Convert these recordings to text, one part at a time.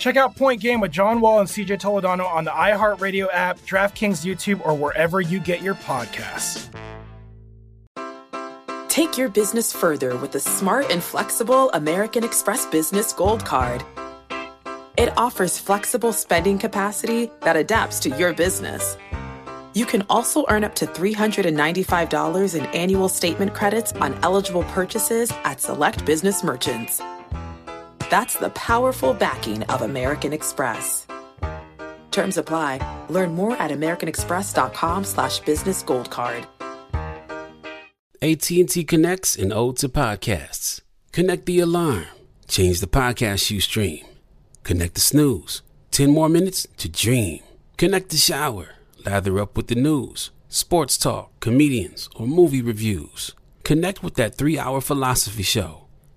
Check out Point Game with John Wall and CJ Toledano on the iHeartRadio app, DraftKings YouTube, or wherever you get your podcasts. Take your business further with the smart and flexible American Express Business Gold Card. It offers flexible spending capacity that adapts to your business. You can also earn up to $395 in annual statement credits on eligible purchases at select business merchants. That's the powerful backing of American Express. Terms apply. Learn more at americanexpress.com slash business gold card. AT&T connects and ode to podcasts. Connect the alarm. Change the podcast you stream. Connect the snooze. 10 more minutes to dream. Connect the shower. Lather up with the news, sports talk, comedians, or movie reviews. Connect with that three-hour philosophy show.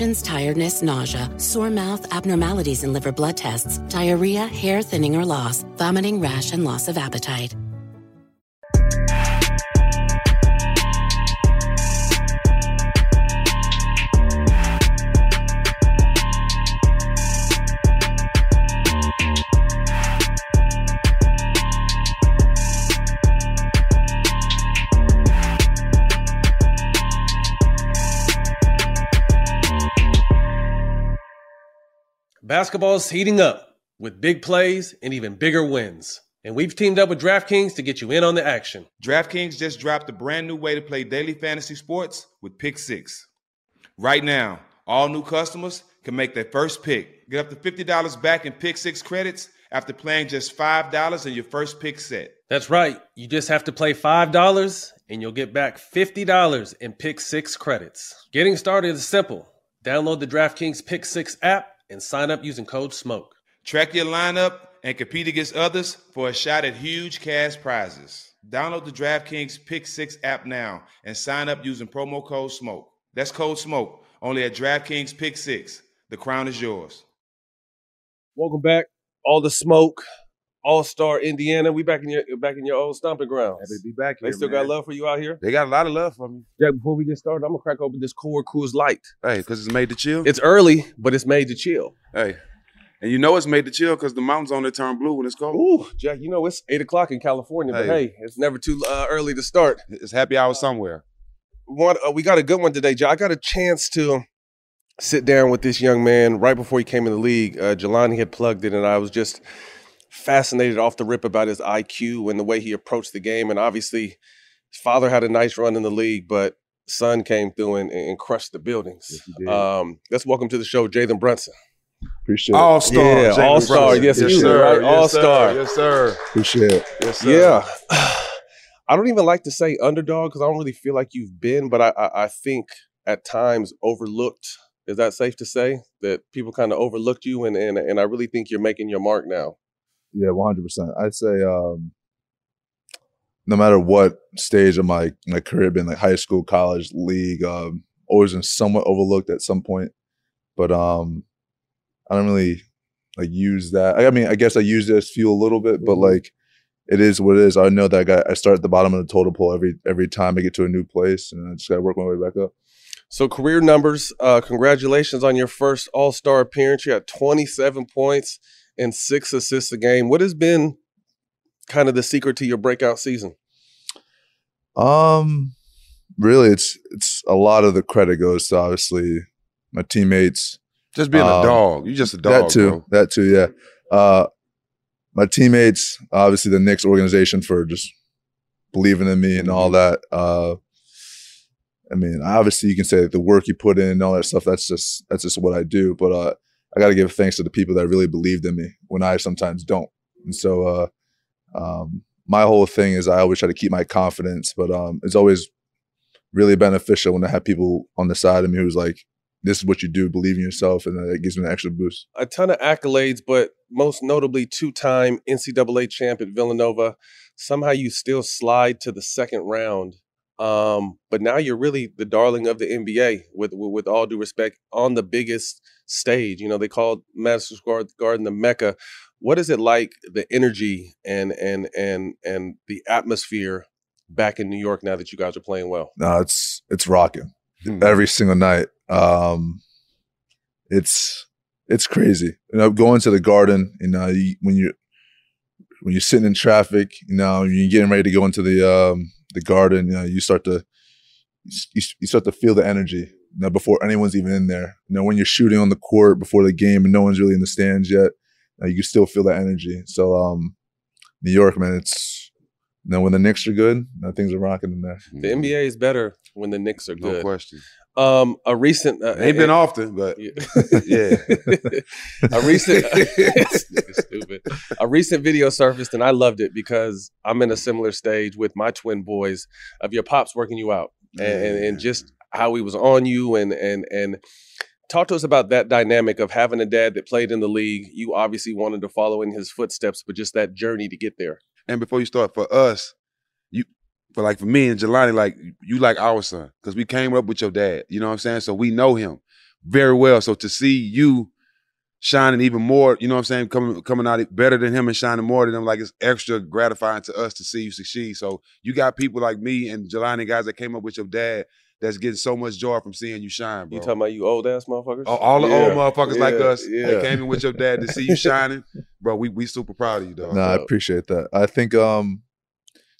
tiredness, nausea, sore mouth, abnormalities in liver blood tests, diarrhea, hair thinning or loss, vomiting, rash, and loss of appetite. Basketball's heating up with big plays and even bigger wins. And we've teamed up with DraftKings to get you in on the action. DraftKings just dropped a brand new way to play daily fantasy sports with Pick Six. Right now, all new customers can make their first pick. Get up to $50 back in Pick Six credits after playing just $5 in your first pick set. That's right. You just have to play $5 and you'll get back $50 in Pick Six credits. Getting started is simple. Download the DraftKings Pick Six app and sign up using code SMOKE. Track your lineup and compete against others for a shot at huge cash prizes. Download the DraftKings Pick 6 app now and sign up using promo code SMOKE. That's code SMOKE only at DraftKings Pick 6. The crown is yours. Welcome back. All the smoke. All Star Indiana. We back in your back in your old stomping grounds. Happy to be back here. They still man. got love for you out here. They got a lot of love for me. Jack, before we get started, I'm gonna crack open this Core Coors Light. Hey, because it's made to chill. It's early, but it's made to chill. hey, and you know it's made to chill because the mountains on it turn blue when it's cold. Ooh, Jack, you know it's eight o'clock in California, but Hey. hey, it's never too uh, early to start. It's happy hour somewhere. One, uh, we got a good one today, Jack. I got a chance to sit down with this young man right before he came in the league. Uh, Jelani had plugged it, and I was just fascinated off the rip about his IQ and the way he approached the game. And obviously, his father had a nice run in the league, but son came through and, and crushed the buildings. um, let's welcome to the show, Jalen Brunson. Appreciate it. All star. Yeah, all star. Yes, yes, you, sir. right? Yes, All star. Yes, sir. Appreciate it. Yes, sir. Yeah. I don't even like to say underdog because I don't really feel like you've been, but I, I, I think at times overlooked. Is that safe to say that people kind of overlooked you, and, and and I really think you're making your mark now. Yeah, one hundred percent. I'd say um, no matter what stage of my my career, been like high school, college, league, um, always been somewhat overlooked at some point. But um, I don't really like use that. I mean, I guess I use it as fuel a little bit, but Mhm. like it is what it is. I know that I got I start at the bottom of the total pole every every time I get to a new place, and I just got to work my way back up. So career numbers, uh, congratulations on your first All Star appearance. You had 27 points and six assists a game. What has been kind of the secret to your breakout season? Um, really, it's it's a lot of the credit goes to obviously my teammates. Just being a Um, dog. You just a dog. that too. bro. That too. Yeah. Uh, my teammates, obviously the Knicks organization for just believing in me and Mm-hmm. all that. Uh, I mean, obviously you can say the work you put in and all that stuff. That's just that's just what I do. But uh, I got to give thanks to the people that really believed in me when I sometimes don't. And so, uh, um, my whole thing is I always try to keep my confidence, but um, it's always really beneficial when I have people on the side of me who's like, "This is what you do. Believe in yourself," and that gives me an extra boost. a ton of accolades, but most notably two-time NCAA champ at Villanova. Somehow you still slide to the second round. Um, but now you're really the darling of the NBA, with with all due respect, on the biggest stage. You know, they called Madison Square Garden the Mecca. What is it like, the energy and and and and the atmosphere back in New York now that you guys are playing well? No, it's it's rocking Mhm. every single night. Um, it's it's crazy. You know, going to the garden. You know, you, when you when you're sitting in traffic, you know, you're getting ready to go into the um the garden. You know, you start to you, you start to feel the energy. You know, before anyone's even in there. You know, when you're shooting on the court before the game and no one's really in the stands yet, uh, you can still feel that energy. So, um, New York, man, it's you know when the Knicks are good, you know, things are rocking in there. The NBA is better when the Knicks are No good. No question. Um, a recent uh, Ain't been often, but yeah. a recent stupid. A recent video surfaced and I loved it because I'm in a similar stage with my twin boys of your pops working you out and, and, and just how he was on you and and and talk to us about that dynamic of having a dad that played in the league. You obviously wanted to follow in his footsteps, but just that journey to get there. And before you start, for us, you for like for me and Jelani, like you like our son because we came up with your dad. You know what I'm saying? So we know him very well. So to see you shining even more, you know what I'm saying, coming coming out better than him and shining more than him, like it's extra gratifying to us to see you succeed. So you got people like me and Jelani, guys that came up with your dad, that's getting so much joy from seeing you shine, bro. You talking about you old ass motherfuckers? all, all the Yeah, old motherfuckers like us Yeah. that came in with your dad to see you shining, bro. We we super proud of you, dog. No, I appreciate that. I think um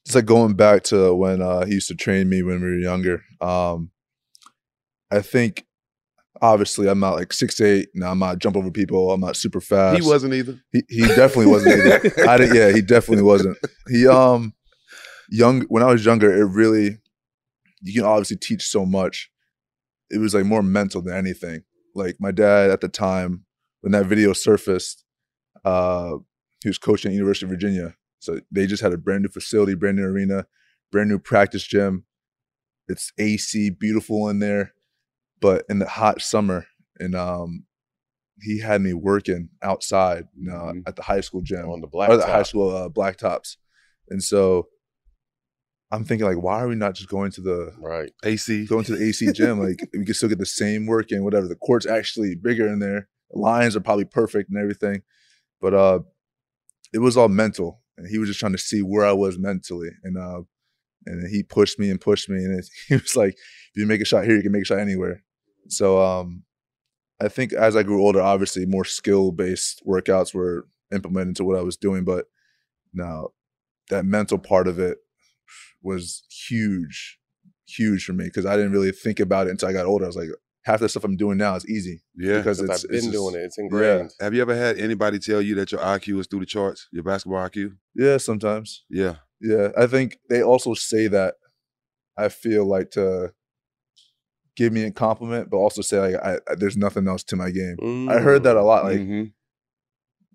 just like going back to when uh he used to train me when we were younger. Um I think obviously I'm not like six eight, no, I'm not jump over people, I'm not super fast. He wasn't either. He he definitely wasn't either. I did, yeah, he definitely wasn't. He um young when I was younger, it really you can obviously teach so much. It was like more mental than anything. Like my dad at the time when that video surfaced, uh he was coaching at University of Virginia. So they just had a brand new facility, brand new arena, brand new practice gym. It's AC, beautiful in there. But in the hot summer, and um he had me working outside, you know, at the high school gym On the black or the high school uh, blacktops. And so I'm thinking like, why are we not just going to the right AC, going to the AC gym? like we can still get the same work in, whatever. The court's actually bigger in there. The lines are probably perfect and everything. But uh it was all mental. And he was just trying to see where I was mentally. And uh and he pushed me and pushed me. And it, he was like, if you make a shot here, you can make a shot anywhere. So um I think as I grew older, obviously more skill based workouts were implemented into what I was doing. But now that mental part of it was huge, huge for me because I didn't really think about it until I got older. I was like, half the stuff I'm doing now is easy. Yeah, because Because it's, I've been it's just- doing it. It's ingrained. Have you ever had anybody tell you that your IQ is through the charts, your basketball IQ? Yeah, sometimes. Yeah. Yeah, I think they also say that. I feel like to give me a compliment, but also say like I, I, there's nothing else to my game. I heard that a lot, like Mhm.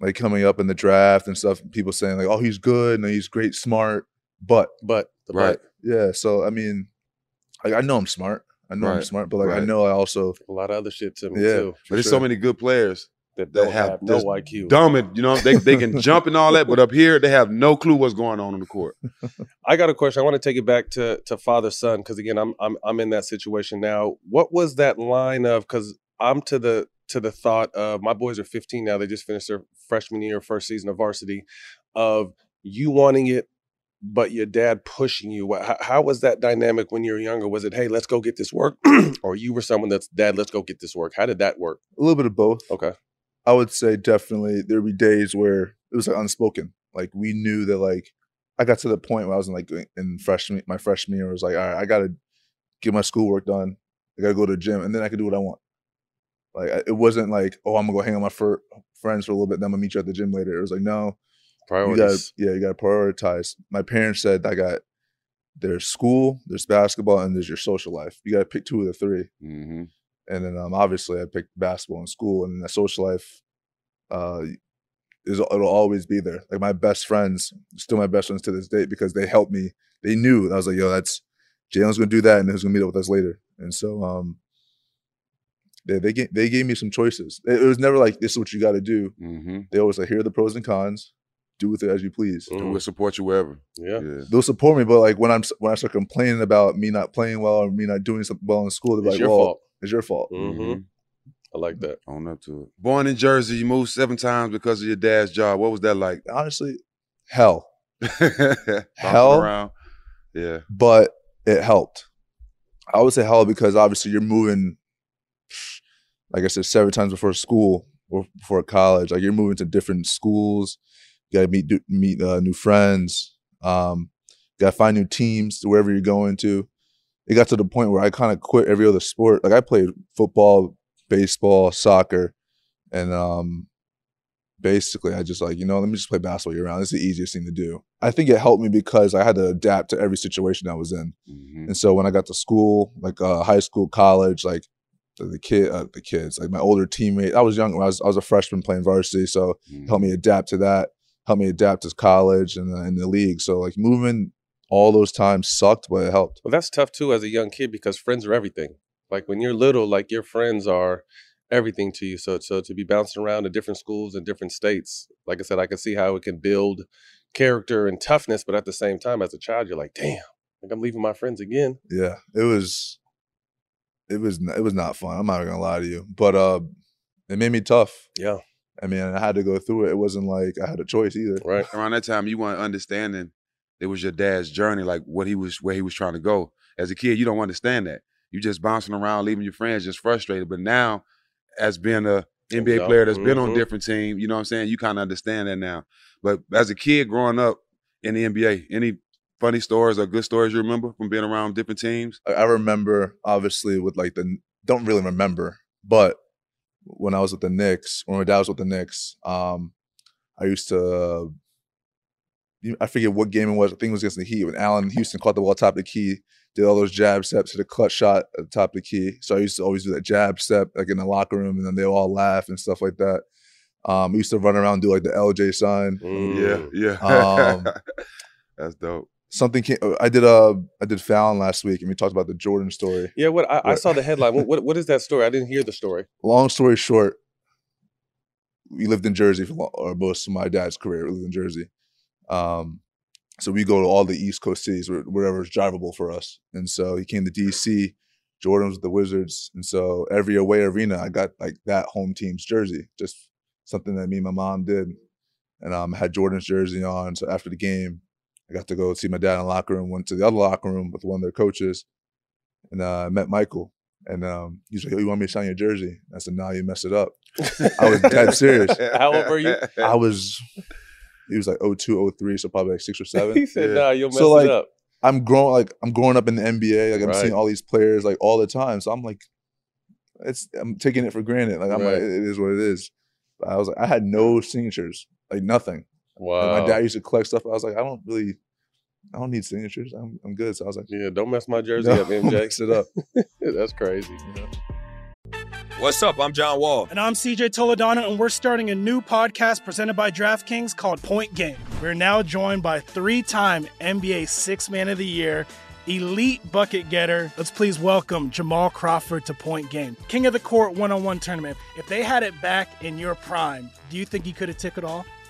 like coming up in the draft and stuff. People saying like, "Oh, he's good and he's great, smart," but But the Right. yeah. So I mean, like I know I'm smart. I know I'm smart, but like I know I also a lot of other shit to me Yeah. too. But there's sure. so many good players That that have, have, no IQ. dumb it. You know, they they can jump and all that, but up here they have no clue what's going on on the court. I got a question. I want to take it back to to father son because again, I'm I'm I'm in that situation now. What was that line of? Because I'm to the to the thought of my boys are 15 now. They just finished their freshman year, first season of varsity. Of you wanting it, but your dad pushing you. How, how was that dynamic when you were younger? Was it hey, let's go get this work, or you were someone that's dad, let's go get this work? How did that work? a little bit of both. Okay, I would say definitely there'd be days where it was like unspoken. Like we knew that like I got to the point where I was in like in freshman my freshman year, I was like, all right, I gotta get my schoolwork done. I gotta go to the gym, and then I can do what I want. Like it wasn't like, oh, I'm gonna go hang out with my friends for a little bit, then I'm gonna meet you at the gym later. It was like, no, you gotta, yeah, you gotta prioritize. My parents said I got there's school, there's basketball, and there's your social life. You gotta pick two of the three. hmm And then um, obviously I picked basketball and school, and the social life uh, is it'll always be there. Like my best friends, still my best friends to this day because they helped me. They knew I was like, yo, that's Jalen's gonna do that, and he's gonna meet up with us later. And so um, they they gave, they gave me some choices. It, it was never like this is what you got to do. hmm They always like here are the pros and cons. Do with it as you please. Mm. And we'll support you wherever. Yeah. Yeah. They'll support me, but like when I'm when I start complaining about me not playing well or me not doing something well in school, they're It's like, your well, fault. it's your fault. hmm Mhm. I like that. Own up to it. Born in Jersey, you moved seven times because of your dad's job. What was that like? Honestly, hell. Hell? around. Yeah. but it helped. I would say hell because obviously you're moving, like I said, seven times before school or before college. Like you're moving to different schools. You got to meet meet uh, new friends. Um, got to find new teams wherever you're going to. It got to the point where I kind of quit every other sport. Like I played football, baseball, soccer, and um, basically I just like you know let me just play basketball year round. It's the easiest thing to do. I think it helped me because I had to adapt to every situation I was in. Mhm. And so when I got to school, like uh, high school, college, like the, kid, uh, the kids, like my older teammate, I was young. I was I was a freshman playing varsity, so Mhm. helped me adapt to that. Helped me adapt to college and in the league. So like moving all those times sucked, but it helped. Well, that's tough too as a young kid because friends are everything. Like when you're little, like your friends are everything to you. So so to be bouncing around to different schools and different states, like I said, I can see how it can build character and toughness, but at the same time, as a child, you're like, damn, like I'm leaving my friends again. Yeah, it was, it was it was not fun. I'm not gonna lie to you, but uh, it made me tough. Yeah, I mean, I had to go through it. It wasn't like I had a choice either. right. Around that time, you weren't understanding it was your dad's journey, like what he was, where he was trying to go. As a kid, you don't understand that. You just bouncing around, leaving your friends, just frustrated. But now, as being a NBA Yeah. player that's been on Mhm. different team, you know what I'm saying? You kind of understand that now. But as a kid growing up in the NBA, any funny stories or good stories you remember from being around different teams? I I remember obviously with like the don't really remember, but when I was with the Knicks, when my dad was with the Knicks, um, I used to I forget what game it was. I think it was against the Heat when Allan Houston caught the ball top of the key, did all those jab steps to the clutch shot at the top of the key. So I used to always do that jab step like in the locker room, and then they all laugh and stuff like that. Um, I used to run around and do like the LJ sign. Mm. Yeah, yeah. Um, that's dope. Something came, I did uh I did Fallon last week, and we talked about the Jordan story. Yeah, what I, I saw the headline. What, what what is that story? I didn't hear the story. long story short, we lived in Jersey for lo- or most of my dad's career. We lived in Jersey, um, so we go to all the East Coast cities where- wherever is drivable for us. And so he came to DC. Jordan was with the Wizards, and so every away arena, I got like that home team's jersey, just something that me and my mom did, and um, I had Jordan's jersey on. So after the game, I got to go see my dad in the locker room. Went to the other locker room with one of their coaches, and uh, I met Michael. And um, he's like, "Oh, you want me to sign your jersey?" I said, "No, you messed it up." I was dead serious. How old were you? I was, he was like 02, 03, so probably like six or seven. he said, Yeah. "Nah, you'll mess So, like, it up." I'm growing like I'm growing up in the NBA. Like I'm Right. seeing all these players like all the time. So I'm like, it's I'm taking it for granted. Like I'm like, it is what it is. But I was like, I had no signatures, like nothing. Wow. Like, my dad used to collect stuff. I was like, I don't really, I don't need signatures. I'm, I'm good. So I was like, Yeah, don't mess my jersey no, up, MJ. mix it up. That's crazy. What's up? I'm John Wall. And I'm CJ Toledano, and we're starting a new podcast presented by DraftKings called Point Game. We're now joined by three time NBA Six Man of the Year, elite bucket getter. Let's please welcome Jamal Crawford to Point Game, King of the Court one on one tournament. If they had it back in your prime, do you think he could have took it all?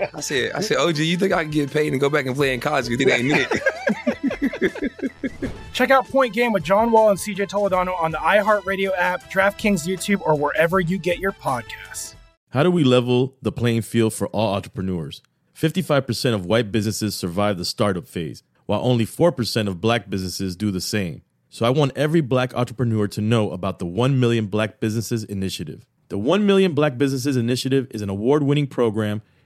I said, I said, OG, you think I can get paid and go back and play in college? Because it ain't it. Check out Point Game with John Wall and CJ Toledano on the iHeartRadio app, DraftKings YouTube, or wherever you get your podcasts. How do we level the playing field for all entrepreneurs? 55% of white businesses survive the startup phase, while only 4% of black businesses do the same. So I want every black entrepreneur to know about the 1 Million Black Businesses Initiative. The 1 Million Black Businesses Initiative is an award winning program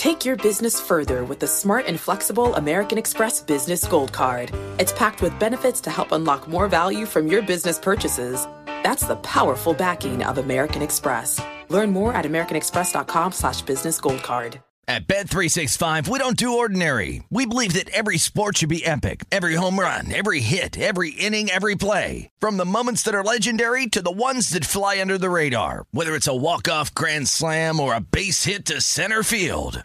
Take your business further with the smart and flexible American Express Business Gold Card. It's packed with benefits to help unlock more value from your business purchases. That's the powerful backing of American Express. Learn more at americanexpress.com slash business gold card. At Bet365, we don't do ordinary. We believe that every sport should be epic. Every home run, every hit, every inning, every play. From the moments that are legendary to the ones that fly under the radar. Whether it's a walk-off grand slam or a base hit to center field.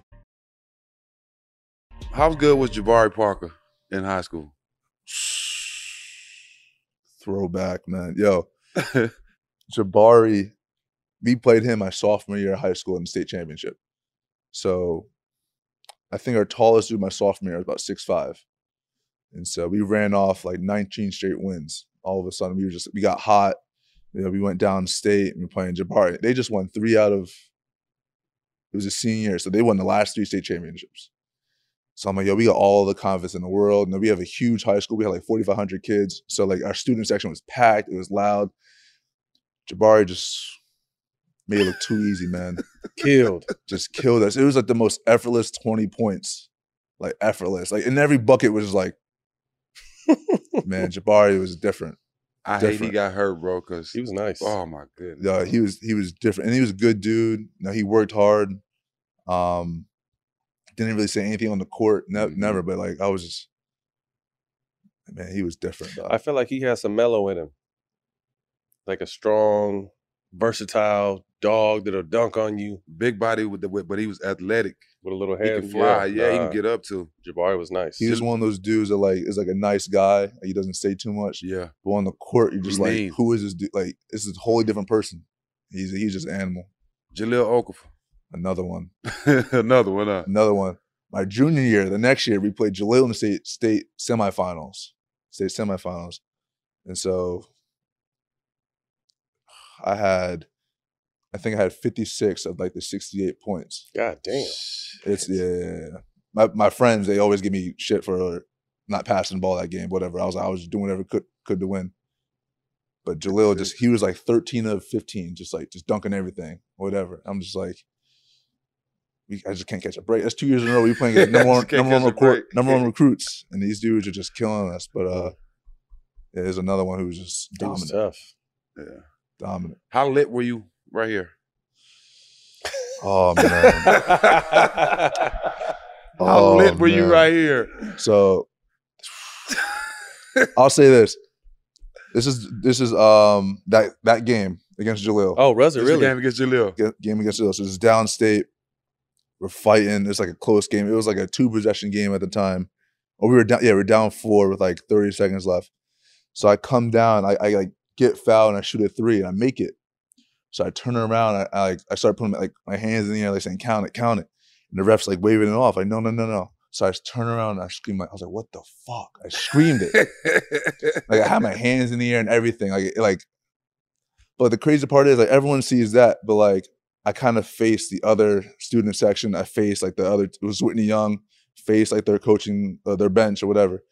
How good was Jabari Parker in high school? Throwback, man. Yo, Jabari, we played him my sophomore year of high school in the state championship. So I think our tallest dude my sophomore year was about six five. And so we ran off like 19 straight wins. All of a sudden, we were just we got hot. You know, we went down state and we were playing Jabari. They just won three out of it was a senior year, so they won the last three state championships. So I'm like, yo, we got all the confidence in the world. And then we have a huge high school. We had like 4,500 kids. So like our student section was packed. It was loud. Jabari just made it look too easy, man. Killed. Just killed us. It was like the most effortless 20 points. Like effortless. Like in every bucket was just like, man, Jabari was different. I hate he got hurt, bro. Cause He was nice. Oh my goodness. Yeah, he was he was different, and he was a good dude. You know, he worked hard. Um, didn't really say anything on the court, ne- Mm-hmm. never. But like I was just, man, he was different. Dog. I feel like he has some mellow in him. Like a strong, versatile dog that'll dunk on you Big body with the but he was athletic. with a little He can fly. Yeah, he can get up too. Jabari was nice. He's just one of those dudes that like is like a nice guy. He doesn't say too much. Yeah. But on the court, you're just He like, mean. who is this dude? Like, this is a wholly different person. He's he's just an animal. Jahlil Okafor. Another one. Another one, huh? Another one. My junior year, the next year, we played Jaleel in the state state semifinals, state semifinals, and so I had, I think I had 56 of like the 68 points. God damn. It's yeah, yeah, yeah. My my friends they always give me shit for not passing the ball that game, whatever. I was I was doing whatever could could to win. But Jahlil just he was like 13 of 15, just like just dunking everything, whatever. I'm just like, we, I just can't catch a break. That's two years in a row we playing against number one, number one recruit, number one recruits, and these dudes are just killing us. But uh, yeah, there's another one who's just He dominant, tough. Yeah. Dominant. How lit were you right here? Oh man, How Oh, lit were you right here? So I'll say this. This is this is um that that game against Jahlil. Oh, was it This really? game against Jahlil. Ga- game against Jahlil. So it's downstate. We're fighting. It's like a close game. It was like a two possession game at the time. Or we were down. Yeah, we are down four with like thirty seconds left. So I come down. I, I like get fouled and I shoot a three and I make it. So I turn around. I, I like I start putting like my hands in the air, like saying count it, count it. And the ref's like waving it off. Like no, no, no, no. So I just turn around and I scream. Like, I was like, what the fuck? I screamed it. like I had my hands in the air and everything. Like like. But the crazy part is like everyone sees that, but like I kind of faced the other student section. I faced like the other it was Whitney Young, faced like their coaching uh, their bench or whatever.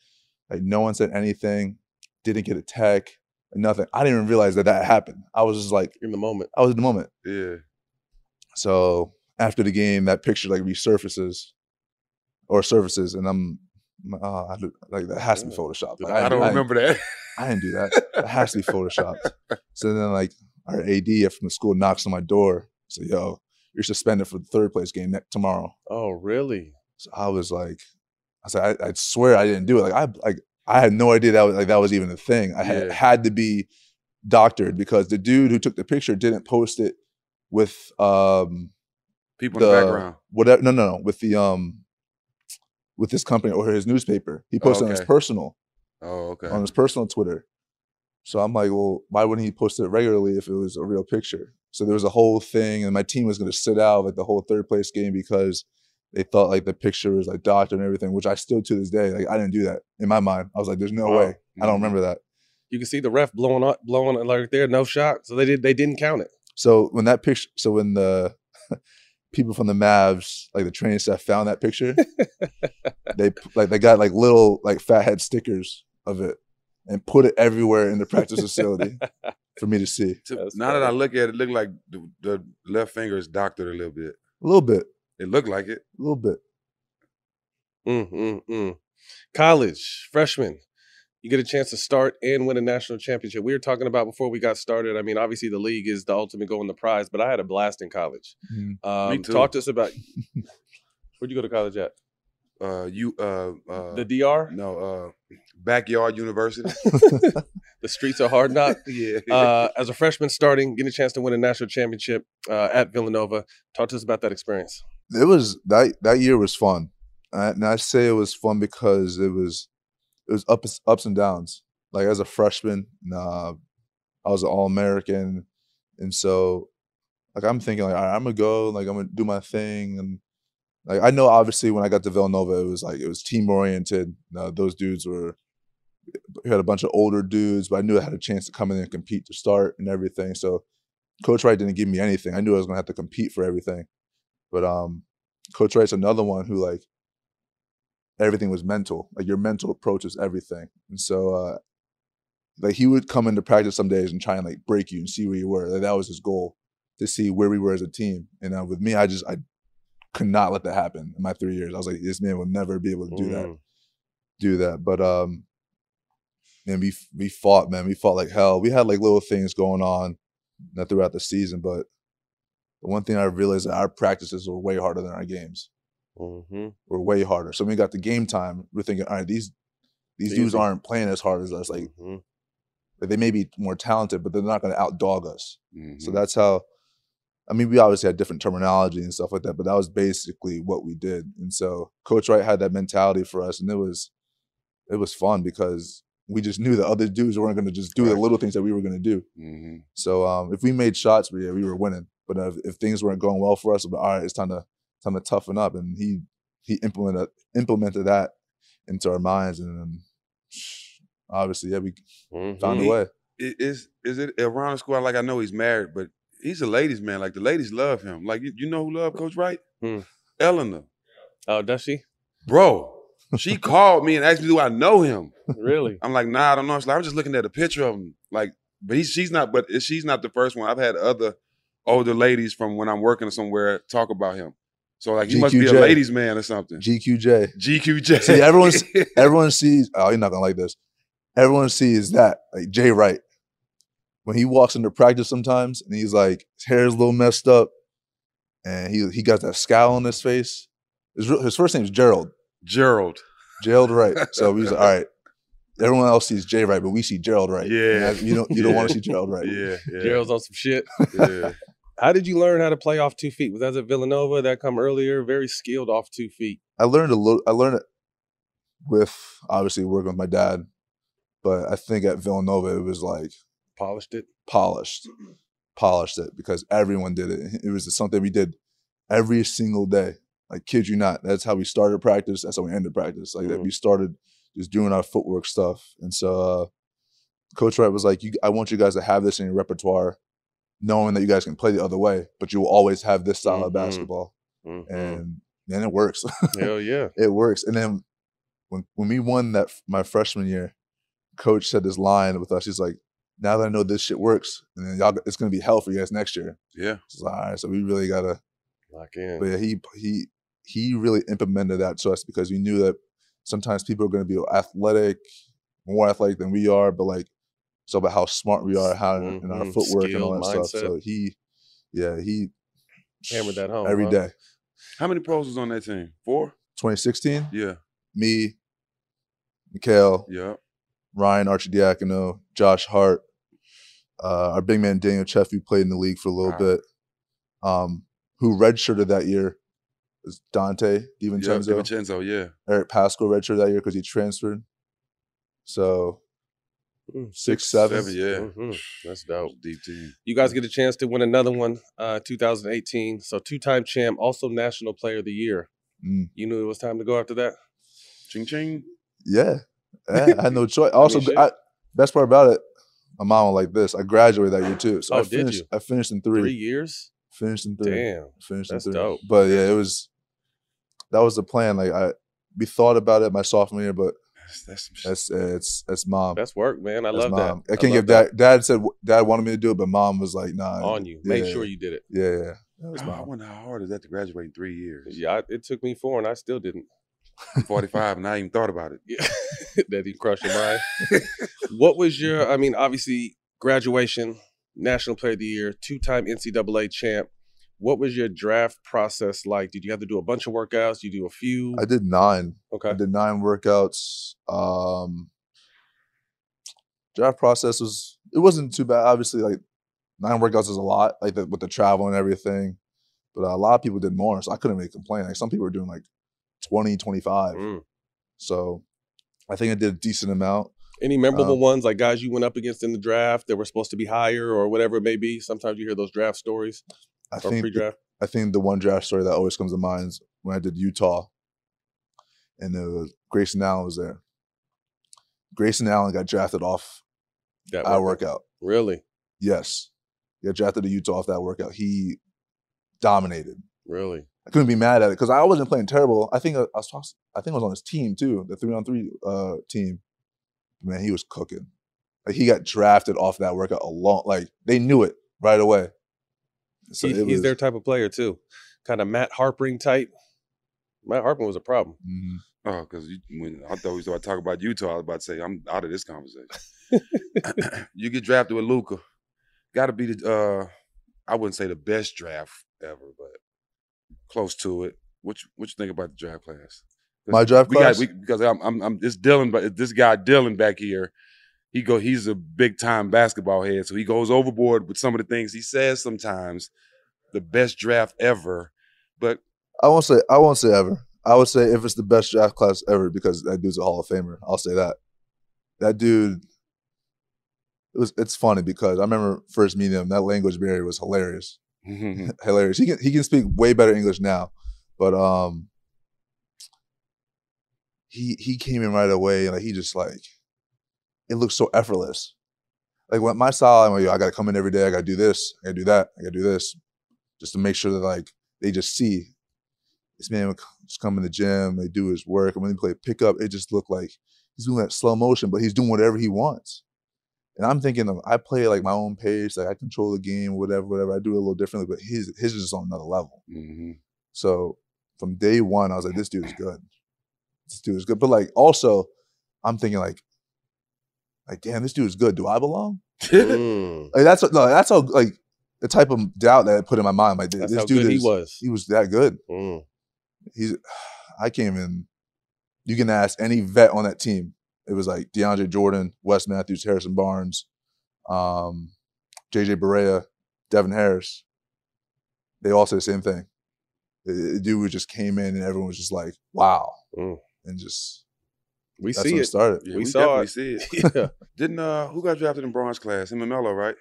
Like no one said anything, didn't get a tech, nothing. I didn't even realize that that happened. I was just like In the moment. I was in the moment. Yeah. So after the game, that picture like resurfaces or surfaces, and I'm uh, I, like that has to be photoshopped. Like, I didn't- don't didn't- remember that. I didn't do that. It has to be photoshopped. So then, like, our AD from the school knocks on my door. So, yo, you're suspended for the third place game next tomorrow. Oh, really? So I was like, I said, I, I swear I didn't do it. Like, I like I had no idea that was like that was even a thing. I had Yeah. had to be doctored because the dude who took the picture didn't post it with um People in the background. Whatever. No, no, no. With the um with his company or his newspaper. He posted on his personal Oh, okay. on his personal Twitter. So I'm like, well, why wouldn't he post it regularly if it was a real picture? So there was a whole thing, and my team was going to sit out like the whole third place game because they thought like the picture was like doctored and everything, which I still to this day like I didn't do that in my mind. I was like, there's no Wow. way. I don't mm-hmm. remember that. You can see the ref blowing up, blowing it like there, no shot. So they did. They didn't count it. So when that picture, so when the people from the Mavs, like the training staff, found that picture, they like they got like little like fathead stickers of it and put it everywhere in the practice facility for me to see. To- now that I look at it, it looked like the, the left finger is doctored a little bit. A little bit, It looked like it. a little bit. Mm, mm, mm. College freshman, you get a chance to start and win a national championship. We were talking about before we got started. I mean, obviously the league is the ultimate goal and the prize, but I had a blast in college. Mhm. Um, Me too. Talk to us about where'd you go to college at? Uh, you uh, uh The DR, no uh, backyard university. the streets are hard knock. yeah. uh, as a freshman starting, getting a chance to win a national championship uh, at Villanova. Talk to us about that experience. It was that that year was fun, Uh, and I say it was fun because it was it was ups ups and downs. Like as a freshman, nah, I was an All American, and so like I'm thinking like I'm gonna go, like I'm gonna do my thing, and like I know obviously when I got to Villanova, it was like it was team oriented. Uh, those dudes were we had a bunch of older dudes, but I knew I had a chance to come in and compete to start and everything. So Coach Wright didn't give me anything. I knew I was gonna have to compete for everything. But um, Coach Wright's another one who like everything was mental. Like your mental approach is everything. And so uh, like he would come into practice some days and try and like break you and see where you were. Like that was his goal to see where we were as a team. And uh, with me, I just I could not let that happen in my three years. I was like, this man will never be able to do that Mm. do that. But um, and we we fought, man. We fought like hell. We had like little things going on that throughout the season, but the one thing I realized that our practices were way harder than our games. Mm-hmm. Were way harder. So when we got the game time, we're thinking, all right, these these dudes aren't playing as hard as us. Like Mm-hmm. like, they may be more talented, but they're not going to outdog us. Mm-hmm. So that's how. I mean, we obviously had different terminology and stuff like that, but that was basically what we did. And so Coach Wright had that mentality for us, and it was it was fun because we just knew that other dudes weren't going to just do the little things that we were going to do. Mm-hmm. So um, if we made shots, yeah, we were winning. But if, if things weren't going well for us, we'd all right, it's time to time to toughen up. And he he implemented implemented that into our minds, and then obviously, yeah, we found a way. i- Is is it around the squad? Like I know he's married, but he's a ladies' man. Like the ladies love him. Like you, you know who love Coach Wright? Hmm. Eleanor. Oh, does she? Bro, she called me and asked me, "Do I know him?" Really? I'm like, "Nah, I don't know." She's like, I'm just looking at a picture of him. Like, but he's she's not. But she's not the first one. I've had other older ladies from when I'm working somewhere talk about him. So like, he must be a ladies' man or something. GQJ. GQJ. See, everyone everyone sees. Oh, you're not gonna like this. Everyone sees that like Jay Wright when he walks into practice sometimes, and he's like his hair is a little messed up, and he he got that scowl on his face. His his first name's Gerald. Gerald. Gerald Wright. So he's like, all right. Everyone else sees Jay Wright, but we see Gerald Wright. Yeah. And you don't you don't want to see Gerald Wright. Yeah, yeah. Gerald's on some shit. Yeah. How did you learn how to play off two feet? Was that at Villanova? That come earlier? Very skilled off two feet. I learned a little. I learned it with obviously working with my dad, but I think at Villanova it was like Polished it. polished, polished it because everyone did it. It was something we did every single day. Like kid you not, that's how we started practice. That's how we ended practice. Like that, we started just doing our footwork stuff. And so, uh, Coach Wright was like, "You, I want you guys to have this in your repertoire, knowing that you guys can play the other way, but you will always have this style of Mhm. basketball." Mhm. And then it works. Hell yeah. it works. And then when when we won that my freshman year, coach said this line with us. He's like, "Now that I know this shit works, and then y'all, it's gonna be hell for you guys next year." Yeah. Like, all right, so we really gotta. Lock in. But yeah, he he he really implemented that to us because we knew that sometimes people are gonna be athletic, more athletic than we are, but like it's all about how smart we are, how in our footwork and all that Skill, stuff. So he, yeah, he Hammered that home. every huh? day. How many pros was on that team? Four? 2016, Yeah. me, Mikal, Yeah. Ryan Archidiacono, Josh Hart, uh, our big man Daniel Cheff, who played in the league for a little Wow. bit, um, who redshirted that year was Donte Yeah. DiVincenzo. DiVincenzo, yeah. Eric Paschall redshirted that year because he transferred. So Mm, six, seven. yeah. Mhm. That's dope. DT. You guys get a chance to win another one, uh, 2018. So two time champ, also National Player of the Year. Mm. You knew it was time to go after that. Ching ching. Yeah. Yeah, I had no choice. Also, shit. I, best part about it, my mom was like this. I graduated that year too. So Oh, I did finished. you? I finished in three. Three years. Finished in three. Damn, Finished that's in three. dope. But yeah, it was. That was the plan. Like I, we thought about it my sophomore year, but That's, that's that's uh, it's that's mom. That's work, man. I That's love mom. that. I can't love give dad. Dad said dad wanted me to do it, but mom was like, "Nah." on you. Make sure you did it. Yeah, yeah. That was I mom. wonder how hard is that to graduate in three years? Yeah, I, it took me four, and I still didn't. I'm 45 and I even thought about it. Yeah, that he crushed your mind. what was your? I mean, obviously, graduation, National Player of the Year, two-time NCAA champ. What was your draft process like? Did you have to do a bunch of workouts? You do a few? I did nine. Okay. I did nine workouts. Um, draft process was it wasn't too bad. Obviously, like nine workouts is a lot, like the, with the travel and everything. But a lot of people did more, so I couldn't really complain. Like some people were doing like 20, 25. Mm. So I think I did a decent amount. Any memorable Um, ones, like guys you went up against in the draft that were supposed to be higher or whatever it may be? Sometimes you hear those draft stories I think pre-draft. I think the one draft story that always comes to mind is when I did Utah, and it was Grayson Allen was there. Grayson Allen got drafted off That our workout. Really, Yes, he got drafted to Utah off that workout. He dominated. really. I couldn't be mad at it because I wasn't playing terrible. I think I, I was I think I was on his team too, the three on three uh, team. Man, he was cooking. Like he got drafted off that workout alone. Like they knew it right away. So He- it he's was- their type of player too, kind of Matt Harpring type. Matt Harpring was a problem. Mhm. Oh, because when I thought we started talking about Utah, I was about to say I'm out of this conversation. you get drafted with Luka, got to be the uh, I wouldn't say the best draft ever, but close to it. What you, what you think about the draft class? My draft we class? Got, we, because I'm I'm, I'm this Dylan, but this guy Dylan back here, he go he's a big time basketball head, so he goes overboard with some of the things he says sometimes. The best draft ever, but I won't say I won't say ever. I would say if it's the best draft class ever because that dude's a Hall of Famer. I'll say that. That dude. It was. It's funny because I remember first meeting him. That language barrier was hilarious. hilarious. He can he can speak way better English now, but um. He he came in right away and like he just like, it looks so effortless. Like when my style, I'm like, Yo, I gotta come in every day. I gotta do this. I gotta do that. I gotta do this, just to make sure that like they just see this man would just come in the gym, they do his work, and when he play pickup, it just looked like he's doing that slow motion, but he's doing whatever he wants. And I'm thinking of I play like my own pace, like I control the game, whatever, whatever. I do it a little differently, but his his is just on another level. mm-hmm. So from day one, I was like, this dude is good. This dude is good. But like also, I'm thinking like, like, damn, this dude is good. Do I belong? Mm. Like that's no, that's how like the type of doubt that I put in my mind. Like That's this dude good he is, was. He was that good. Mm. He's I came in. You can ask any vet on that team. It was like DeAndre Jordan, Wes Matthews, Harrison Barnes, um, JJ Barea, Devin Harris. They all said the same thing. The, the dude just came in and everyone was just like, wow. Mm. And just We that's see when it. started. Yeah, We we, saw definitely it. see it. Yeah. Didn't uh who got drafted in bronze class? Him and Melo, right?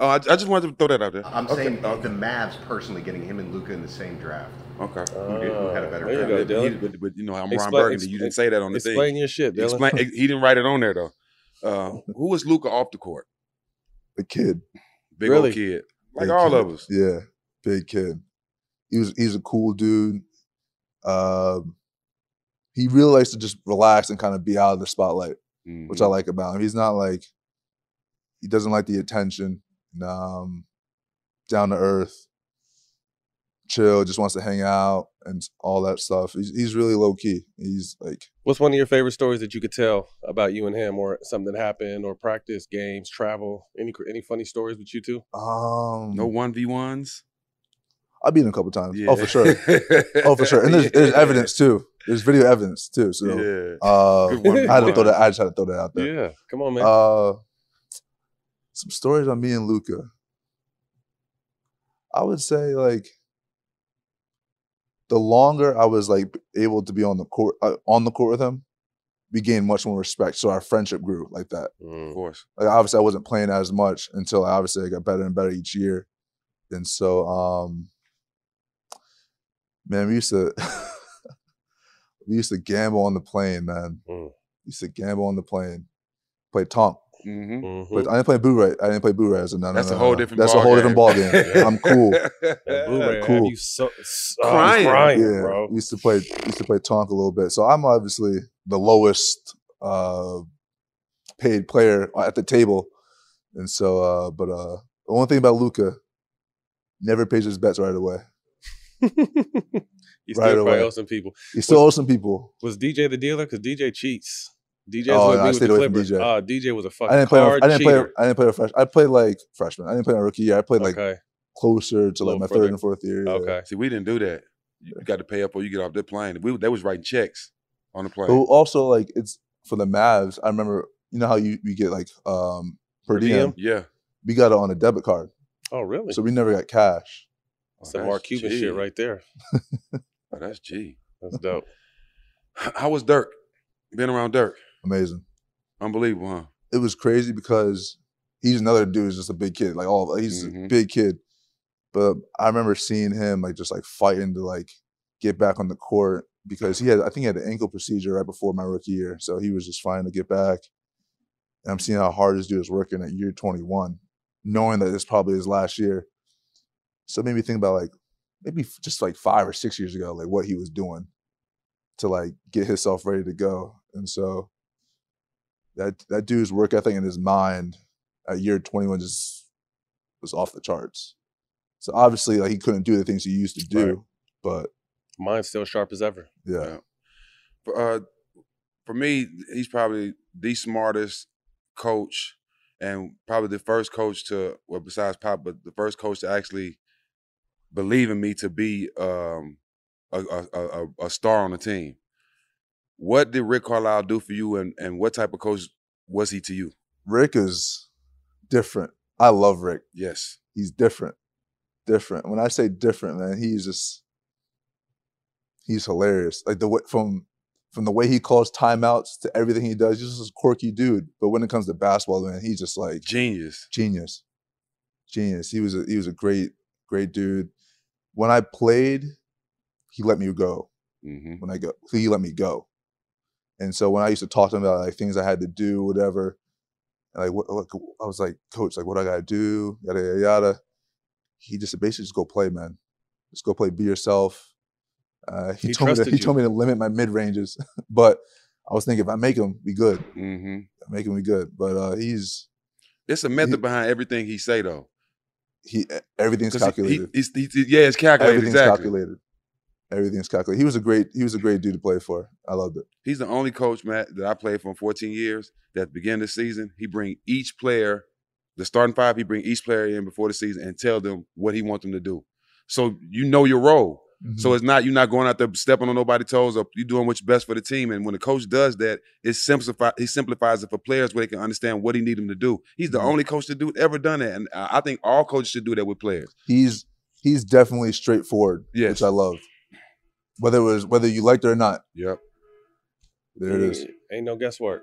Oh, I, I just wanted to throw that out there. I'm Okay. saying the Mavs personally getting him and Luka in the same draft. Okay. Who, did, who had a better there you draft? go, But, Dylan. he- but, but, you know, I'm Ron Explain- Burgundy. You didn't say that on the Explain thing. your shit, Dylan. Explain. He didn't write it on there though. Uh, who was Luka off the court? The kid. Big Really? old kid, like Big all kid. of us. Yeah, big kid. He was he's a cool dude. Um, he really likes to just relax and kind of be out of the spotlight, which I Mhm. like about him. He's not like he doesn't like the attention. Um, down to earth, chill, just wants to hang out and all that stuff. He's he's really low key. He's like What's one of your favorite stories that you could tell about you and him, or something that happened, or practice, games, travel? Any any funny stories with you two? um No one v ones. I've him a couple times. Yeah. Oh, for sure. oh, for sure. And there's, there's evidence too. There's video evidence too. So Yeah. uh, one, I had to throw that. I just had to throw that out there. Yeah, come on, man. Uh, some stories on me and Luka. I would say like the longer I was like able to be on the court uh, on the court with him, we gained much more respect. So our friendship grew like that. Mm. Of course. Like obviously I wasn't playing as much until obviously I got better and better each year. And so um man, we used to we used to gamble on the plane, man. Mm. We used to gamble on the plane. Play Tonk. Mm-hmm. Mhm. But I didn't play Booray. I didn't play Booray. I said, no, no, That's no, a whole no. different. That's ball a whole game. different ball game. I'm cool. That Booray have cool. you so, so Crying. crying, yeah, bro. used to play. Used to play Tonk a little bit. So I'm obviously the lowest uh, paid player at the table, and so. Uh, but uh, the one thing about Luka, never pays his bets right away. you still Right probably away. owe some people. He still owes some people. Was DJ the dealer? Because DJ cheats. DJ's Oh, no, I stayed the away from DJ. Oh, DJ was a fucking I didn't play. hard I didn't play. cheater. I didn't play a fresh. I played like freshman. I didn't play my rookie year. I played like okay. closer to like my further. third and fourth year. yeah. Okay. See, we didn't do that. You got to pay up or you get off the plane. We they was writing checks on the plane. But also like it's for the Mavs. I remember you know how you, you get like um per Per diem. diem? Yeah. We got it on a debit card, Oh, really? so we never got cash. Some that's Mark Cuban shit right there. Oh, that's G. That's dope. How was Dirk? Been around Dirk. Amazing. Unbelievable, huh? It was crazy because he's another dude. who's just a big kid. Like all he's a Mhm. big kid. But I remember seeing him like just like fighting to like get back on the court because he had I think he had an ankle procedure right before my rookie year. So he was just fighting to get back. And I'm seeing how hard this dude is working at year 21, knowing that it's probably his last year. So it made me think about like maybe just like five or six years ago, like what he was doing to like get himself ready to go. And so that that dude's work ethic and his mind at year 21 just was off the charts. So obviously like he couldn't do the things he used to do, Right. but Mine's still sharp as ever. yeah. Uh, for me, he's probably the smartest coach, and probably the first coach to, well, besides Pop, but the first coach to actually believe in me to be um, a, a, a, a star on the team. What did Rick Carlisle do for you, and, and what type of coach was he to you? Rick is different. I love Rick. Yes. He's different. Different. When I say different, man, he's just he's hilarious. Like the way from from the way he calls timeouts to everything he does, he's just a quirky dude. But when it comes to basketball, man, he's just like genius. Genius. Genius. He was a he was a great, great dude. When I played, he let me go. Mm-hmm. When I go, he let me go. And so when I used to talk to him about like things I had to do, whatever, like what, what I was like, coach, like what I gotta do, yada yada yada. He just basically just go play, man. Just go play, be yourself. Uh, he, He told me to, he you. told me to limit my mid ranges, but I was thinking if I make him, be good. Mm-hmm. Make him be good. But uh, he's It's a method behind everything he say though. He everything's calculated. He, he's- he- yeah, it's calculated. Everything's exactly. calculated. Everything's calculated. He was a great he was a great dude to play for. I loved it. He's the only coach, Matt, that I played for in 14 years. That at the beginning of the season, he bring each player, the starting five, he bring each player in before the season and tell them what he wants them to do. So you know your role. Mm-hmm. So it's not you're not going out there stepping on nobody's toes or you're doing what's best for the team. And when the coach does that, it simplify he simplifies it for players where they can understand what he need them to do. He's the mm-hmm. only coach to do ever done that, and I I think all coaches should do that with players. He's he's definitely straightforward, Yes. which I love. Whether it was whether you liked it or not. Yep. There it is. Ain't- Ain't no guesswork.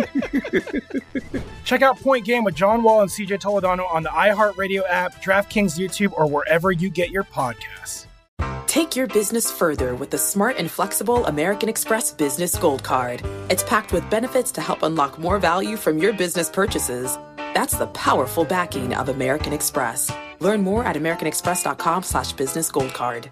Check out Point Game with John Wall and CJ Toledano on the iHeartRadio app, DraftKings YouTube, or wherever you get your podcasts. Take your business further with the smart and flexible American Express Business Gold Card. It's packed with benefits to help unlock more value from your business purchases. That's the powerful backing of American Express. Learn more at americanexpress.com slash business gold card.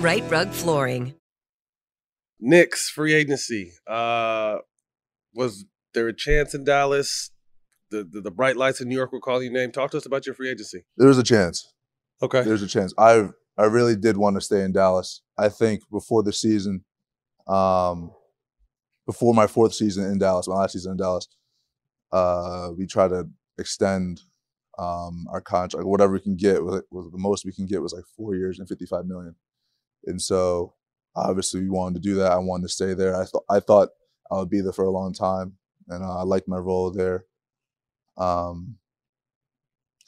Right Rug Flooring. Knicks free agency. Uh, was there a chance in Dallas? The, the the bright lights in New York were calling your name. Talk to us about your free agency. There was a chance. Okay. There's a chance. I I really did want to stay in Dallas. I think before the season, um, before my fourth season in Dallas, my last season in Dallas, uh, we try to extend um, our contract, whatever we can get. Was, was the most we can get was like four years and fifty five million, and so obviously we wanted to do that. I wanted to stay there. I thought I thought I would be there for a long time, and uh, I liked my role there. Um,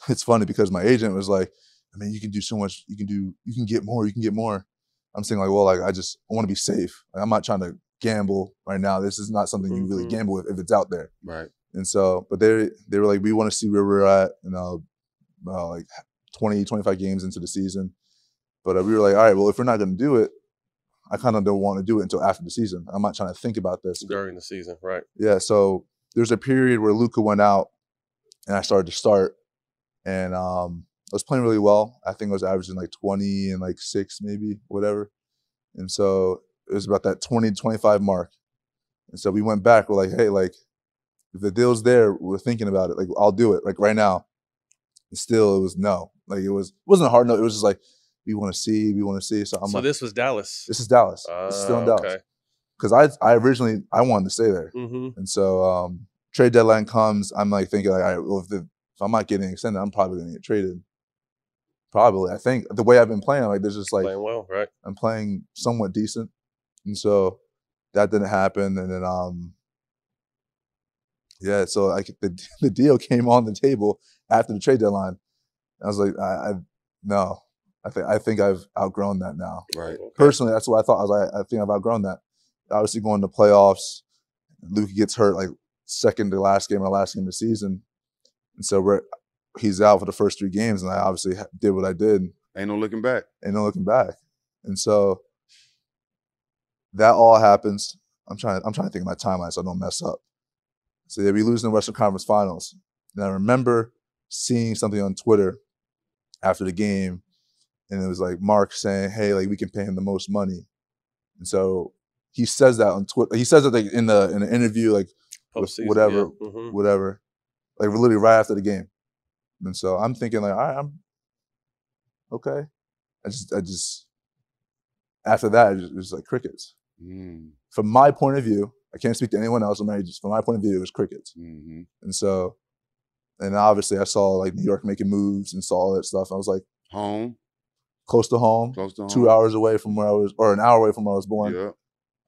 it's funny because my agent was like, "I mean, you can do so much. You can do. You can get more. You can get more." I'm saying like, well, like I just I want to be safe. Like, I'm not trying to gamble right now. This is not something you really Mhm. gamble with if it's out there. Right. And so, but they they were like, we want to see where we're at, you know, uh, like 20, 25 games into the season. But uh, we were like, all right, well, if we're not going to do it, I kind of don't want to do it until after the season. I'm not trying to think about this. during the season, right? Yeah. So there's a period where Luka went out, and I started to start, and um, I was playing really well. I think I was averaging like 20 and like six, maybe whatever. And so it was about that 20 25 mark. And so we went back. We're like, hey, like if the deal's there, we're thinking about it. Like I'll do it. Like right now. And still, it was no. Like it was it wasn't a hard no. It was just like we want to see, we want to see. So I'm so like, this was Dallas. this is Dallas. Is still in Ah, Dallas. okay. Because I I originally I wanted to stay there. Mhm. And so um trade deadline comes, I'm like thinking like, all right, well if, the, if I'm not getting extended, I'm probably gonna get traded. Probably. I think the way I've been playing, like there's just like Playing well, right? I'm playing somewhat decent. And so that didn't happen. And then um yeah, so like the the deal came on the table after the trade deadline. I was like, I, I no. I think I think I've outgrown that now. Right. Personally, that's what I thought. I was like, I think I've outgrown that. Obviously, going to playoffs, Luka gets hurt like second to last game or last game of the season, and so we're he's out for the first three games, and I obviously did what I did. Ain't no looking back. Ain't no looking back, and so that all happens. I'm trying. I'm trying to think of my timeline so I don't mess up. So yeah, we lose in the Western Conference Finals, and I remember seeing something on Twitter after the game, and it was like Mark saying, "Hey, like we can pay him the most money," and so he says that on Twitter. He says it like in the in an interview, like with Postseason, whatever, yeah. Mhm. whatever, like literally right after the game. And so I'm thinking like, all right, I'm okay. I just, I just after that, it was like crickets. Mm. From my point of view, I can't speak to anyone else. I'm married. Just from my point of view, it was crickets. Mm-hmm. And so, and obviously, I saw like New York making moves and saw all that stuff. I was like, home, close to home, Close to two home. hours away from where I was, or an hour away from where I was born. Yeah.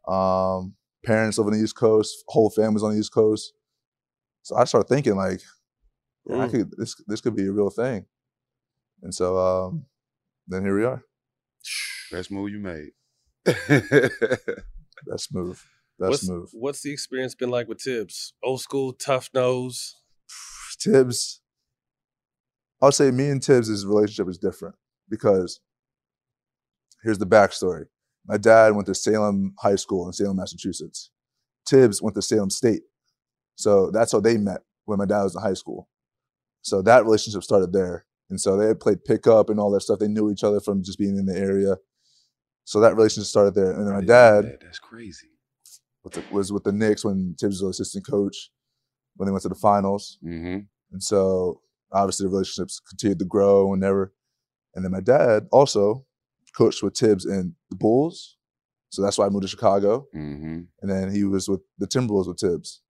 Um, parents live on the East Coast, whole family's on the East Coast. So I started thinking like, yeah, I Mm. could this this could be a real thing. And so um, then here we are. Best move you made. Best move. Best what's, move. What's the experience been like with Thibs? Old school, tough nose. Thibs, I would say me and Thibs' relationship is different because here's the backstory. My dad went to Salem High School in Salem, Massachusetts. Thibs went to Salem State. So that's how they met when my dad was in high school. So that relationship started there. And so they had played pickup and all that stuff. They knew each other from just being in the area. So that relationship started there. And then my dad That's crazy. the, was with the Knicks when Thibs was an assistant coach when they went to the finals. Mm-hmm. And so obviously the relationships continued to grow and never. And then my dad also coached with Thibs and the Bulls. So that's why I moved to Chicago. Mm-hmm. And then he was with the Timberwolves with Thibs.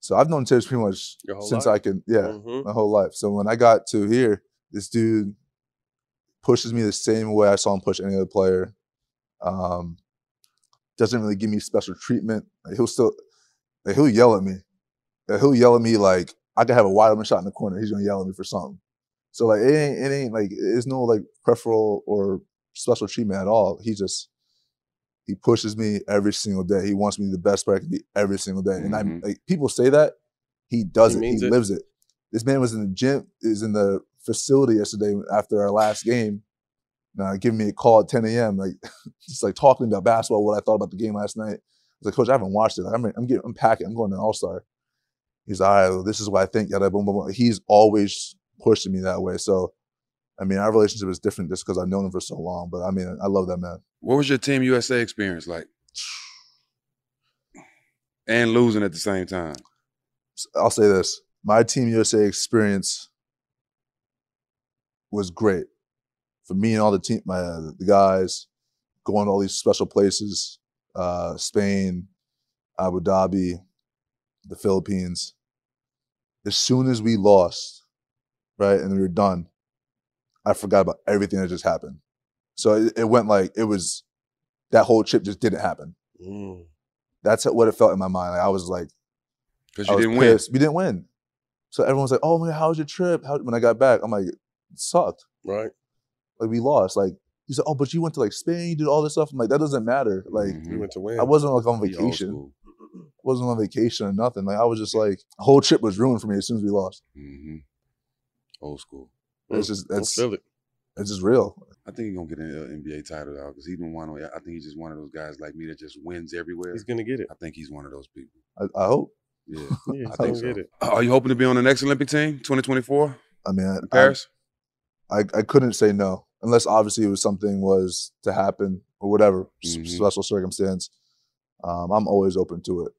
So I've known Thibs pretty much since life? I can, yeah, Mhm. my whole life. So when I got to here, this dude pushes me the same way I saw him push any other player. Um, doesn't really give me special treatment. Like, he'll still, like, he'll yell at me. Like, he'll yell at me like I could have a wide open shot in the corner. He's gonna yell at me for something. So like it ain't, it ain't like it's no like preferential or special treatment at all. He just he pushes me every single day. He wants me the best player I can be every single day. And I Mhm. like people say that he does it. He it. lives it. This man was in the gym, is in the facility yesterday after our last game. Now giving me a call at 10 a.m. Like just like talking about basketball, what I thought about the game last night. I was like, Coach, I haven't watched it. I'm I'm getting I'm packing. I'm going to All Star. He's all right. Well, this is what I think. Yada boom boom. boom. He's always pushing me that way. So, I mean, our relationship is different just because I've known him for so long. But I mean, I love that man. What was your Team USA experience like? And losing at the same time. I'll say this: my Team USA experience was great for me and all the team, my uh, the guys, going to all these special places, uh, Spain, Abu Dhabi, the Philippines. as soon as we lost, right, and we were done, I forgot about everything that just happened. So it, it went like it was that whole trip just didn't happen. Mm. That's what it felt in my mind. Like I was like, because you didn't win. pissed. We didn't win. So everyone's like, "Oh man, how was your trip?" How, when I got back, I'm like, "It sucked." Right. Like we lost. Like he said, "Oh, but you went to like Spain, you did all this stuff." I'm like, "That doesn't matter." Like Mm-hmm. We went to win. I wasn't like on vacation. wasn't on vacation or nothing. Like I was just like, whole trip was ruined for me as soon as we lost. Mm-hmm. Old school. It's just that's feel it. it's just real. I think he's gonna get an NBA title though, because he's been one. Of, I think he's just one of those guys like me that just wins everywhere. He's gonna get it. I think he's one of those people. I, I hope. Yeah, Yeah, I think so. get it. Are you hoping to be on the next Olympic team, 2024 I mean, I, Paris? I, I couldn't say no unless obviously it was something was to happen or whatever s- Mhm. special circumstance. Um, I'm always open to it.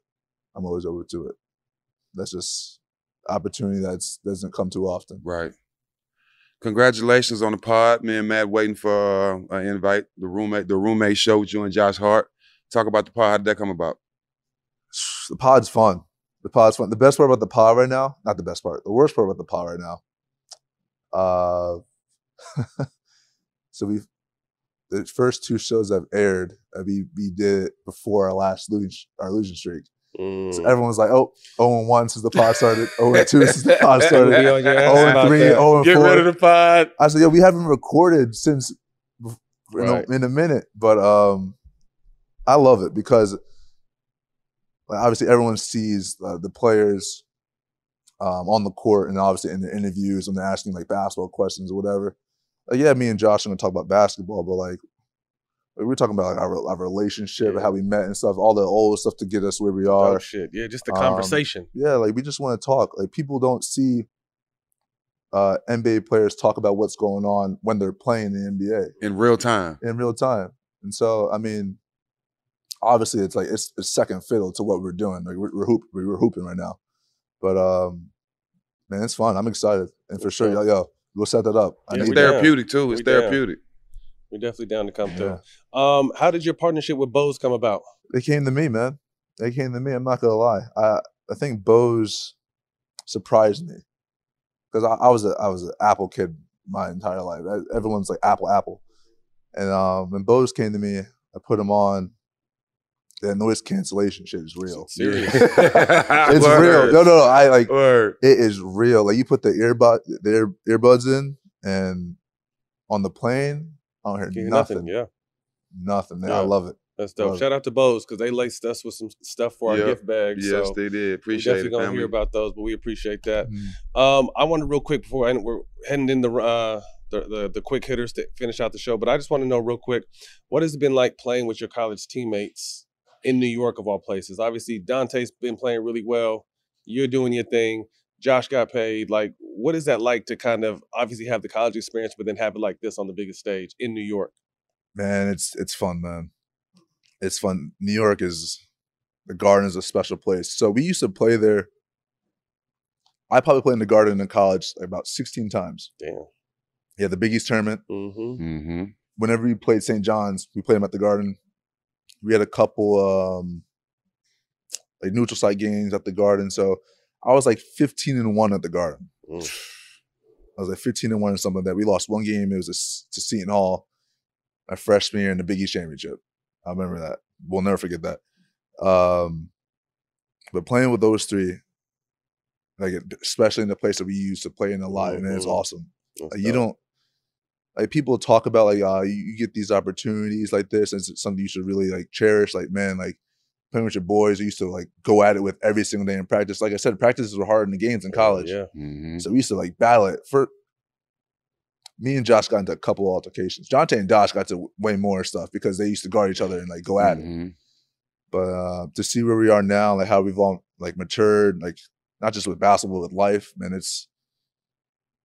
I'm always open to it. That's just opportunity that's doesn't come too often. Right. Congratulations on the pod. Me and Matt waiting for uh, an invite. The roommate, the roommate show with you and Josh Hart. Talk about the pod. How did that come about? The pod's fun. The pod's fun. The best part about the pod right now, not the best part, the worst part about the pod right now. Uh, so we've the first two shows I've aired, uh, we we did it before our last losing our losing streak. So Mm. everyone's like, oh, 0 and 1 since the pod started, 0 and 2 since the pod started, We on your ass 0 and about 3, that. 0 and Get 4. rid of the pod. I said, yo, we haven't recorded since bef- in, Right. a, in a minute, but um, I love it because like, obviously everyone sees uh, the players um, on the court and obviously in the interviews when they're asking like basketball questions or whatever. Like, yeah, me and Josh are gonna talk about basketball, but like like, we're talking about like our, our relationship and how we met and stuff, all the old stuff to get us where we are. Oh shit. Yeah, just the Um, conversation. yeah, like we just want to talk. Like people don't see uh, NBA players talk about what's going on when they're playing the NBA In real time. in real time. And so, I mean, obviously, it's like it's, it's second fiddle to what we're doing. Like we're, we're hoop, we're hooping right now, but um, man, it's fun. I'm excited, and for sure, yo, yo, we'll set that up. Yeah, It's need we that. therapeutic too. It's We down. Therapeutic. We're definitely down to come through. Um, how did your partnership with Bose come about? They came to me, man. They came to me. I'm not gonna lie. I I think Bose surprised me because I, I was a I was an Apple kid my entire life. I- Everyone's like Apple, Apple, and um, when Bose came to me, I put him on. That noise cancellation shit is real. Serious. It's Word. real. No, no, no. I like Word. it is real. Like you put the earbud the ear, earbuds in, and on the plane, I don't hear Can't nothing. nothing. Yeah. Nothing. Man, I love it. That's dope. Love it. Shout out to Bose because they laced us with some stuff for our gift bags. Yes, so they did. we're Appreciate definitely it, gonna hear about those, but we appreciate that. Mm. Um, I wanted real quick before I, we're heading in the, uh, the the the quick hitters to finish out the show, but I just want to know real quick, what has it been like playing with your college teammates in New York of all places? Obviously, Donte's been playing really well. You're doing your thing. Josh got paid. Like, what is that like to kind of obviously have the college experience, but then have it like this on the biggest stage in New York? Man, it's it's fun, man. It's fun. New York is the Garden is a special place. So we used to play there. I probably played in the Garden in college about 16 times. Damn. Yeah, the Big East tournament. Mm-hmm. Mm-hmm. Whenever we played St. John's, we played them at the Garden. We had a couple um like neutral site games at the Garden. So I was like 15 and 1 at the Garden. I was like 15 and 1 or something like that. We lost one game. It was a to Seton Hall my freshman year in the Big East championship. I remember that. We'll never forget that. Um, but playing with those three, like especially in the place that we used to play in a lot, and it's awesome. Like, you don't like people talk about like uh you, you get these opportunities like this, and it's something you should really like cherish. Like man, like playing with your boys, we used to like go at it with every single day in practice. Like I said, practices were hard in the games in college. Yeah. Mm-hmm. So we used to like battle it. For me and Josh got into a couple of altercations. Donte and Josh got to way more stuff because they used to guard each other and like go at it. Mm-hmm. But uh, to see where we are now, like how we've all like matured, like not just with basketball, with life, man, it's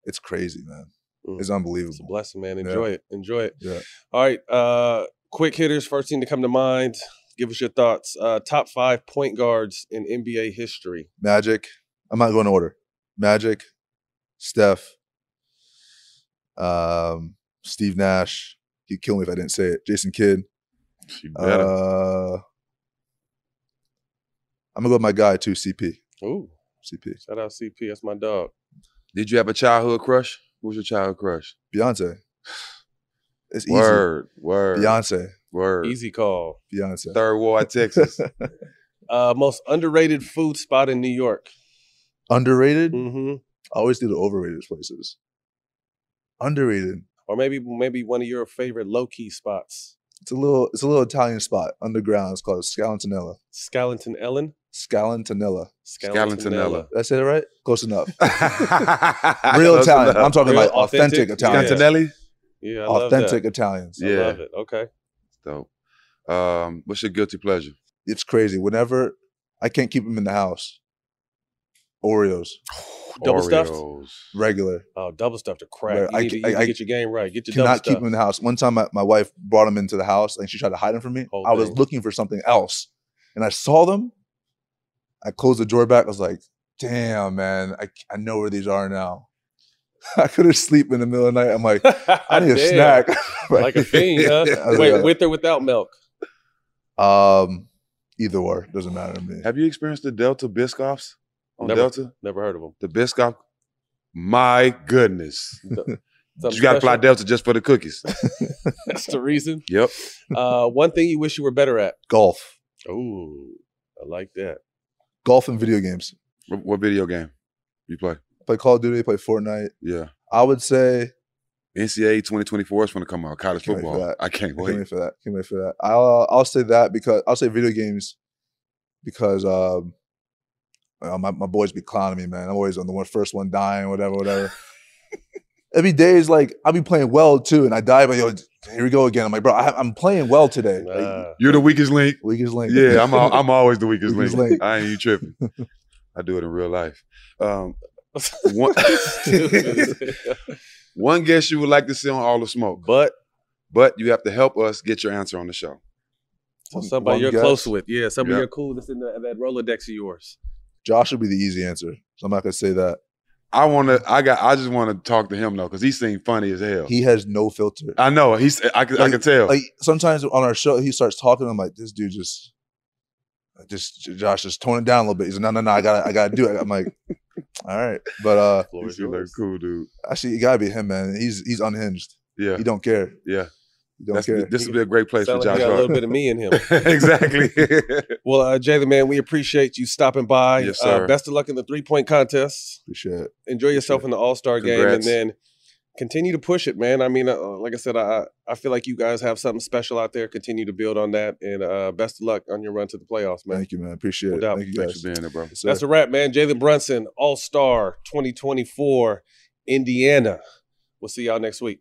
it's crazy, man. Mm. It's unbelievable. It's a blessing, man. Yeah. Enjoy it. Enjoy it. Yeah. All right. Uh quick hitters, first thing to come to mind. Give us your thoughts. Uh top five point guards in NBA history. Magic. I'm not going to order. Magic, Steph, um, Steve Nash. He'd kill me if I didn't say it. Jason Kidd. She. Uh, I'm gonna go with my guy too, CP. Ooh. CP. Shout out CP. That's my dog. Did you have a childhood crush? Who was your childhood crush? Beyonce. It's easy. Word, word. Beyonce. Word. Easy call. Beyonce. Third Ward, Texas. Uh, most underrated food spot in New York. Underrated? Mm-hmm. I always do the overrated places. Underrated. Or maybe maybe one of your favorite low key spots. It's a little it's a little Italian spot underground. It's called Scalentanella. Scalenton Ellen. Scalentanella. Scalentanella. Did I say it right? Close enough. Real Real Italian. I'm talking Real like authentic, Italian. Scantinelli? Yeah, I love Authentic that. Italians. I love it. Okay. Dope. Um, what's your guilty pleasure? It's crazy. Whenever I can't keep them in the house. Oreos. Double stuffed? Oreos. Regular. Oh, double stuffed are crack. Right, You I need, to, ca- you need I- to I get your game right. Get your double Cannot keep stuffed. them in the house. One time my, my wife brought them into the house and she tried to hide them from me. Whole I was thing. looking for something else. And I saw them. I closed the drawer back. I was like, damn, man, I, I know where these are now. I couldn't sleep in the middle of the night. I'm like, I need a snack. like a fiend, huh? I was Wait, like, with or without milk? Um, either or doesn't matter to me. Have you experienced the Delta Biscoffs on Never- Delta? Never heard of them. The Biscoff? My goodness. Something you got to fly? Delta just for the cookies. That's the reason. Yep. Uh, one thing you wish you were better at. Golf, Ooh, I like that. golf, and video games. What, what video game you play? Play Call of Duty. Play Fortnite. Yeah. I would say NCAA 2024 is going to come out. College Can't wait for football. that. I can't Can't wait. wait for that. Can't wait for that. I'll uh, I'll say that because I'll say video games because um, my my boys be clowning me, man. I'm always on the one first one dying, whatever, whatever. Every day is like I'll be playing well too, and I die, but yo, here we go again. I'm like, bro, I, I'm playing well today. Like, You're the weakest link. weakest link. Yeah, I'm al- I'm always the weakest, Weakest link. link. I ain't you tripping. I do it in real life. Um, one, one guest you would like to see on All the Smoke, but but you have to help us get your answer on the show. So hmm, somebody one you're guess. close with. Yeah, somebody Yep. you're cool that's in the, that Rolodex of yours. Josh would be the easy answer, so I'm not gonna say that. I want to. I got. I just want to talk to him though, because he seemed funny as hell. He has no filter. I know. He's. I, can- I can tell. Like sometimes on our show, he starts talking. I'm like, this dude just, just Josh, just tone it down a little bit. He's like, no, no, no, I gotta, I gotta do it. I'm like, all right, but uh, he seemed like cool dude. actually, it gotta be him, man. He's he's unhinged. Yeah. He don't care. Yeah. He don't That's, care. this would be a great place Sound for like Josh. you got a little bit of me in him. exactly. Well, uh, Jalen, man, we appreciate you stopping by. Yes, Uh, sir. best of luck in the three point contest. Appreciate it. Enjoy yourself in the All Star game, and then continue to push it, man. I mean, uh, like I said, I I feel like you guys have something special out there. Continue to build on that, and uh, best of luck on your run to the playoffs, man. Thank you, man. Appreciate No it. doubt. Thank you guys. Thanks for being there, bro. Yes. That's a wrap, man. Jalen Brunson, All Star 2024, Indiana. We'll see y'all next week.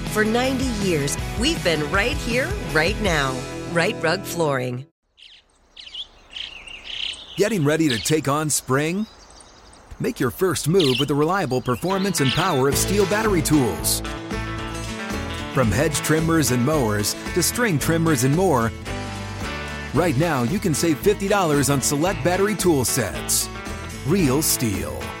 For 90 years, we've been right here, right now. Right Rug Flooring. Getting ready to take on spring? Make your first move with the reliable performance and power of STIHL battery tools. From hedge trimmers and mowers to string trimmers and more, right now you can save $50 on select battery tool sets. Real STIHL.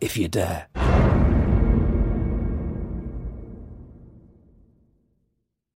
if you dare.